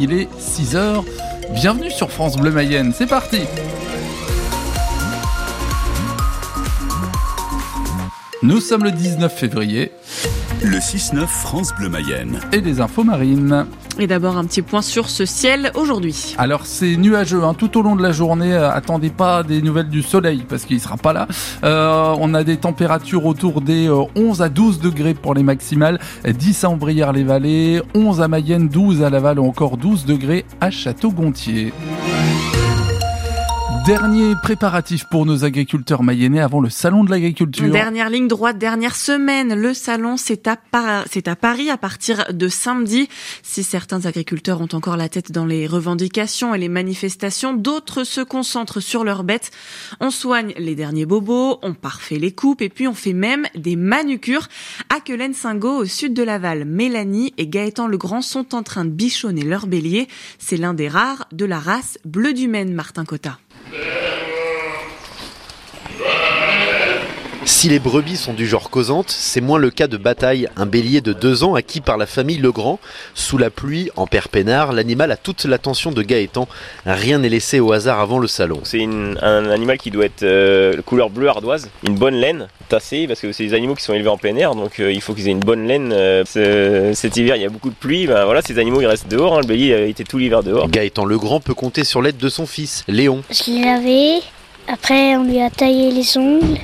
Il est 6h. Bienvenue sur France Bleu Mayenne. C'est parti. Nous sommes le 19 février. Le 6-9 France Bleu Mayenne. Et les infos marines. Et d'abord un petit point sur ce ciel aujourd'hui. Alors c'est nuageux hein, tout au long de la journée. Euh, attendez pas des nouvelles du soleil parce qu'il sera pas là. Euh, on a des températures autour des 11 euh, à 12 degrés pour les maximales, 10 à Ombrières-les-Vallées, 11 à Mayenne, 12 à Laval ou encore 12 degrés à Château-Gontier. Dernier préparatif pour nos agriculteurs mayennais avant le salon de l'agriculture. Dernière ligne droite, dernière semaine. Le salon, c'est à, à Paris à partir de samedi. Si certains agriculteurs ont encore la tête dans les revendications et les manifestations, d'autres se concentrent sur leurs bêtes. On soigne les derniers bobos, on parfait les coupes et puis on fait même des manucures. À Quelen-Singo, au sud de Laval, Mélanie et Gaëtan Legrand sont en train de bichonner leur bélier. C'est l'un des rares de la race bleu du Maine, Martin Cotta. Si les brebis sont du genre causante, c'est moins le cas de Bataille, un bélier de deux ans acquis par la famille Legrand. Sous la pluie, en père peinard, l'animal a toute l'attention de Gaëtan. Rien n'est laissé au hasard avant le salon. C'est un animal qui doit être euh, couleur bleu ardoise, une bonne laine tassée, parce que c'est des animaux qui sont élevés en plein air, donc euh, il faut qu'ils aient une bonne laine. Euh, cet hiver, il y a beaucoup de pluie, ben voilà, ces animaux ils restent dehors, hein. le bélier a été tout l'hiver dehors. Gaëtan Legrand peut compter sur l'aide de son fils, Léon. Je l'ai lavé, après on lui a taillé les ongles.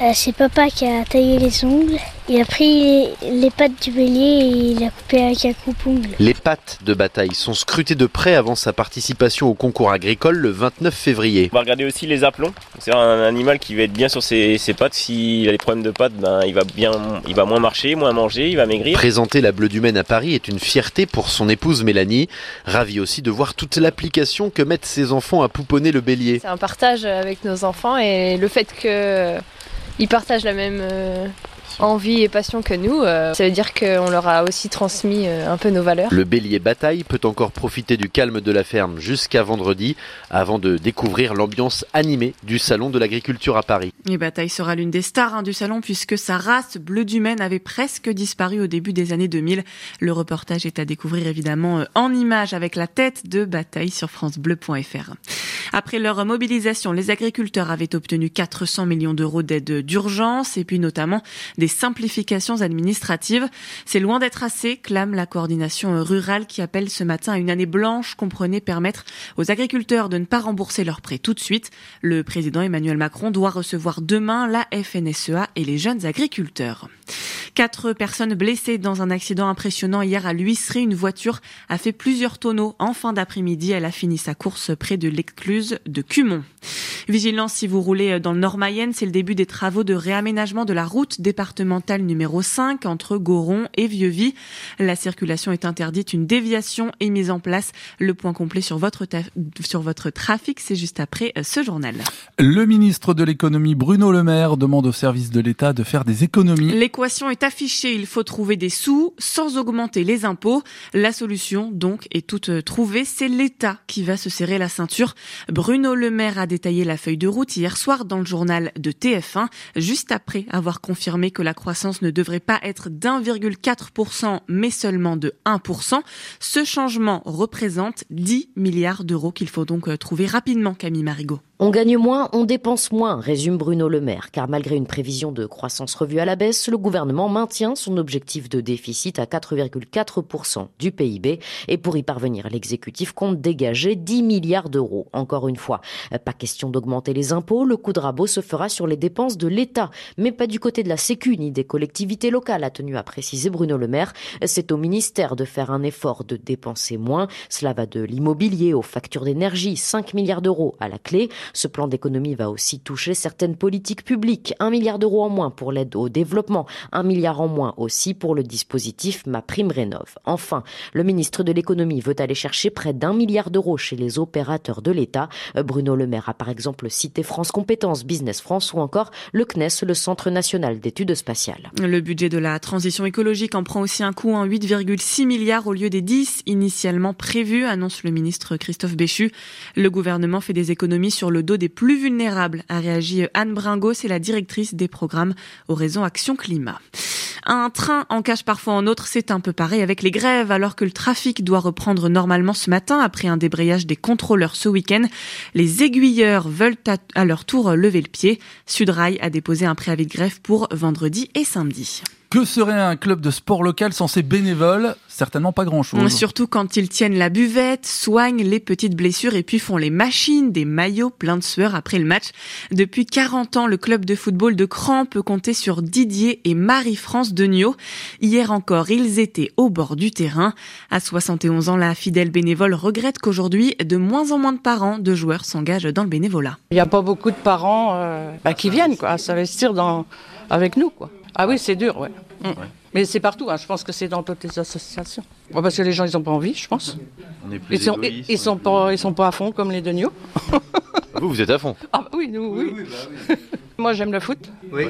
Euh, c'est papa qui a taillé les ongles. Il a pris les, pattes du bélier et il a coupé avec un coupe-ongle. Les pattes de bataille sont scrutées de près avant sa participation au concours agricole le 29 février. On va regarder aussi les aplomb. C'est un animal qui va être bien sur ses, pattes. S'il a des problèmes de pattes, ben, il, va bien, il va moins marcher, moins manger, il va maigrir. Présenter la Bleu du Maine à Paris est une fierté pour son épouse Mélanie. Ravie aussi de voir toute l'application que mettent ses enfants à pouponner le bélier. C'est un partage avec nos enfants et le fait que ils partagent la même euh, envie et passion que nous. Euh, ça veut dire qu'on leur a aussi transmis euh, un peu nos valeurs. Le bélier bataille peut encore profiter du calme de la ferme jusqu'à vendredi avant de découvrir l'ambiance animée du salon de l'agriculture à Paris. Et bataille sera l'une des stars hein, du salon puisque sa race bleu du Maine avait presque disparu au début des années 2000. Le reportage est à découvrir évidemment en images avec la tête de bataille sur francebleu.fr. Après leur mobilisation, les agriculteurs avaient obtenu 400 millions d'euros d'aide d'urgence et puis notamment des simplifications administratives. C'est loin d'être assez, clame la coordination rurale qui appelle ce matin à une année blanche comprenait permettre aux agriculteurs de ne pas rembourser leurs prêts tout de suite. Le président Emmanuel Macron doit recevoir demain la FNSEA et les jeunes agriculteurs. Quatre personnes blessées dans un accident impressionnant hier à l'huisserie. Une voiture a fait plusieurs tonneaux en fin d'après-midi. Elle a fini sa course près de l'écluse de Cumont. Vigilance si vous roulez dans le Nord Mayenne, c'est le début des travaux de réaménagement de la route départementale numéro 5 entre Goron et Vieux-Vie. La circulation est interdite, une déviation est mise en place. Le point complet sur votre, sur votre trafic, c'est juste après ce journal. Le ministre de l'économie Bruno Le Maire demande au service de l'État de faire des économies. L'équation est affiché, il faut trouver des sous sans augmenter les impôts. La solution, donc, est toute euh, trouvée. C'est l'État qui va se serrer la ceinture. Bruno Le Maire a détaillé la feuille de route hier soir dans le journal de TF1, juste après avoir confirmé que la croissance ne devrait pas être d'1,4%, mais seulement de 1%. Ce changement représente 10 milliards d'euros qu'il faut donc euh, trouver rapidement, Camille Marigot. On gagne moins, on dépense moins, résume Bruno Le Maire, car malgré une prévision de croissance revue à la baisse, le gouvernement maintient son objectif de déficit à 4,4% du PIB. Et pour y parvenir, l'exécutif compte dégager 10 milliards d'euros. Encore une fois, pas question d'augmenter les impôts, le coup de rabot se fera sur les dépenses de l'État, mais pas du côté de la Sécu ni des collectivités locales, a tenu à préciser Bruno Le Maire. C'est au ministère de faire un effort de dépenser moins. Cela va de l'immobilier aux factures d'énergie, 5 milliards d'euros à la clé. Ce plan d'économie va aussi toucher certaines politiques publiques. Un milliard d'euros en moins pour l'aide au développement, un milliard en moins aussi pour le dispositif Ma Prime Rénov. Enfin, le ministre de l'économie veut aller chercher près d'un milliard d'euros chez les opérateurs de l'État. Bruno Le Maire a par exemple cité France Compétences, Business France ou encore le CNES, le Centre national d'études spatiales. Le budget de la transition écologique en prend aussi un coup, en 8,6 milliards au lieu des 10 initialement prévus, annonce le ministre Christophe Béchu. Le gouvernement fait des économies sur le dos des plus vulnérables, a réagi Anne Bringo, c'est la directrice des programmes réseau Action Climat. Un train en cache parfois en autre, c'est un peu pareil avec les grèves, alors que le trafic doit reprendre normalement ce matin après un débrayage des contrôleurs ce week-end. Les aiguilleurs veulent à leur tour lever le pied. Sudrail a déposé un préavis de grève pour vendredi et samedi. Que serait un club de sport local sans ses bénévoles Certainement pas grand-chose. Surtout quand ils tiennent la buvette, soignent les petites blessures et puis font les machines, des maillots pleins de sueur après le match. Depuis 40 ans, le club de football de Cran peut compter sur Didier et Marie-France Degnaud. Hier encore, ils étaient au bord du terrain. À 71 ans, la fidèle bénévole regrette qu'aujourd'hui, de moins en moins de parents de joueurs s'engagent dans le bénévolat. Il n'y a pas beaucoup de parents euh, bah, qui viennent quoi, s'investir dans, avec nous. quoi. Ah oui, c'est dur, ouais. Mm. Mais c'est partout, hein. je pense que c'est dans toutes les associations. parce que les gens, ils n'ont pas envie, je pense. ils, sont, ils, sont pas, ils sont pas à fond comme les Deniaux. vous, vous êtes à fond Ah oui, nous, oui. Bah Moi, j'aime le foot. Oui.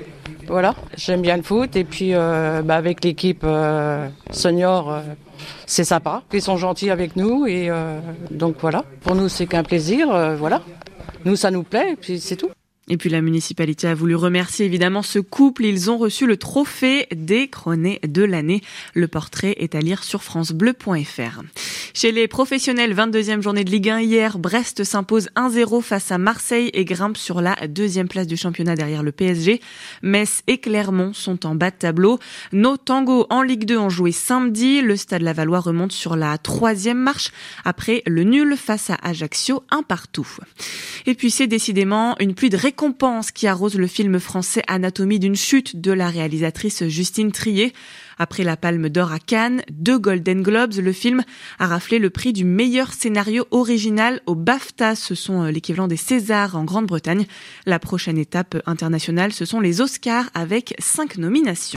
Voilà, j'aime bien le foot. Et puis, euh, bah, avec l'équipe euh, senior, euh, c'est sympa. Ils sont gentils avec nous. Et donc, voilà. Pour nous, c'est qu'un plaisir. voilà. Nous, ça nous plaît. Et puis, c'est tout. Et puis la municipalité a voulu remercier évidemment ce couple. Ils ont reçu le trophée des cronés de l'année. Le portrait est à lire sur francebleu.fr. Chez les professionnels, 22e journée de Ligue 1 hier, Brest s'impose 1-0 face à Marseille et grimpe sur la deuxième place du championnat derrière le PSG. Metz et Clermont sont en bas de tableau. Nos tangos en Ligue 2 ont joué samedi. Le Stade Lavallois remonte sur la troisième marche après le nul face à Ajaccio, un partout. Et puis c'est décidément une pluie de récompense qui arrose le film français Anatomie d'une chute de la réalisatrice Justine Trier. Après la Palme d'Or à Cannes, deux Golden Globes, le film a raflé le prix du meilleur scénario original au BAFTA. Ce sont euh, l'équivalent des Césars en Grande-Bretagne. La prochaine étape internationale, ce sont les Oscars avec cinq nominations.